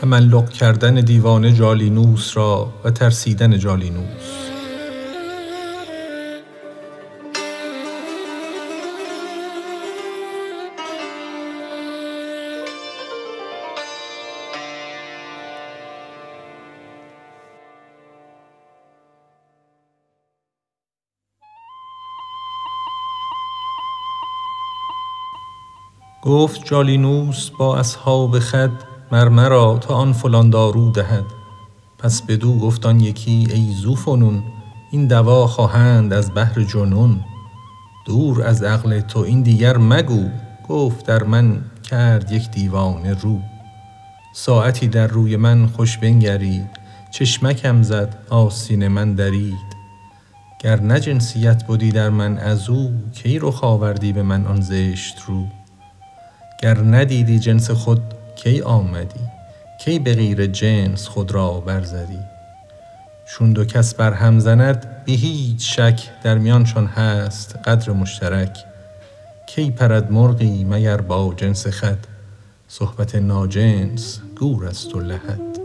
تملق کردن دیوانه جالینوس را و ترسیدن جالینوس. گفت جالینوس با اصحاب خود مر مرا تا آن فلان دارو دهد. پس بدو گفت آن یکی ای ذوفنون این دوا خواهند از بهر جنون. دور از عقل تو این دیگر مگو گفت در من کرد یک دیوانه رو. ساعتی در روی من خوش بنگرید چشمکم زد آستین من درید. گر نه جنسیت بدی در من از او کی رخ آوردی به من آن زشت رو؟ گر ندیدی جنس خود کی آمدی؟ کی به غیر جنس خود را برزدی؟ چون دو کس بر هم زند بی هیچ شک در میانشان هست قدر مشترک. کی پرد مرغی مگر با جنس خود صحبت ناجنس گور است و لحد.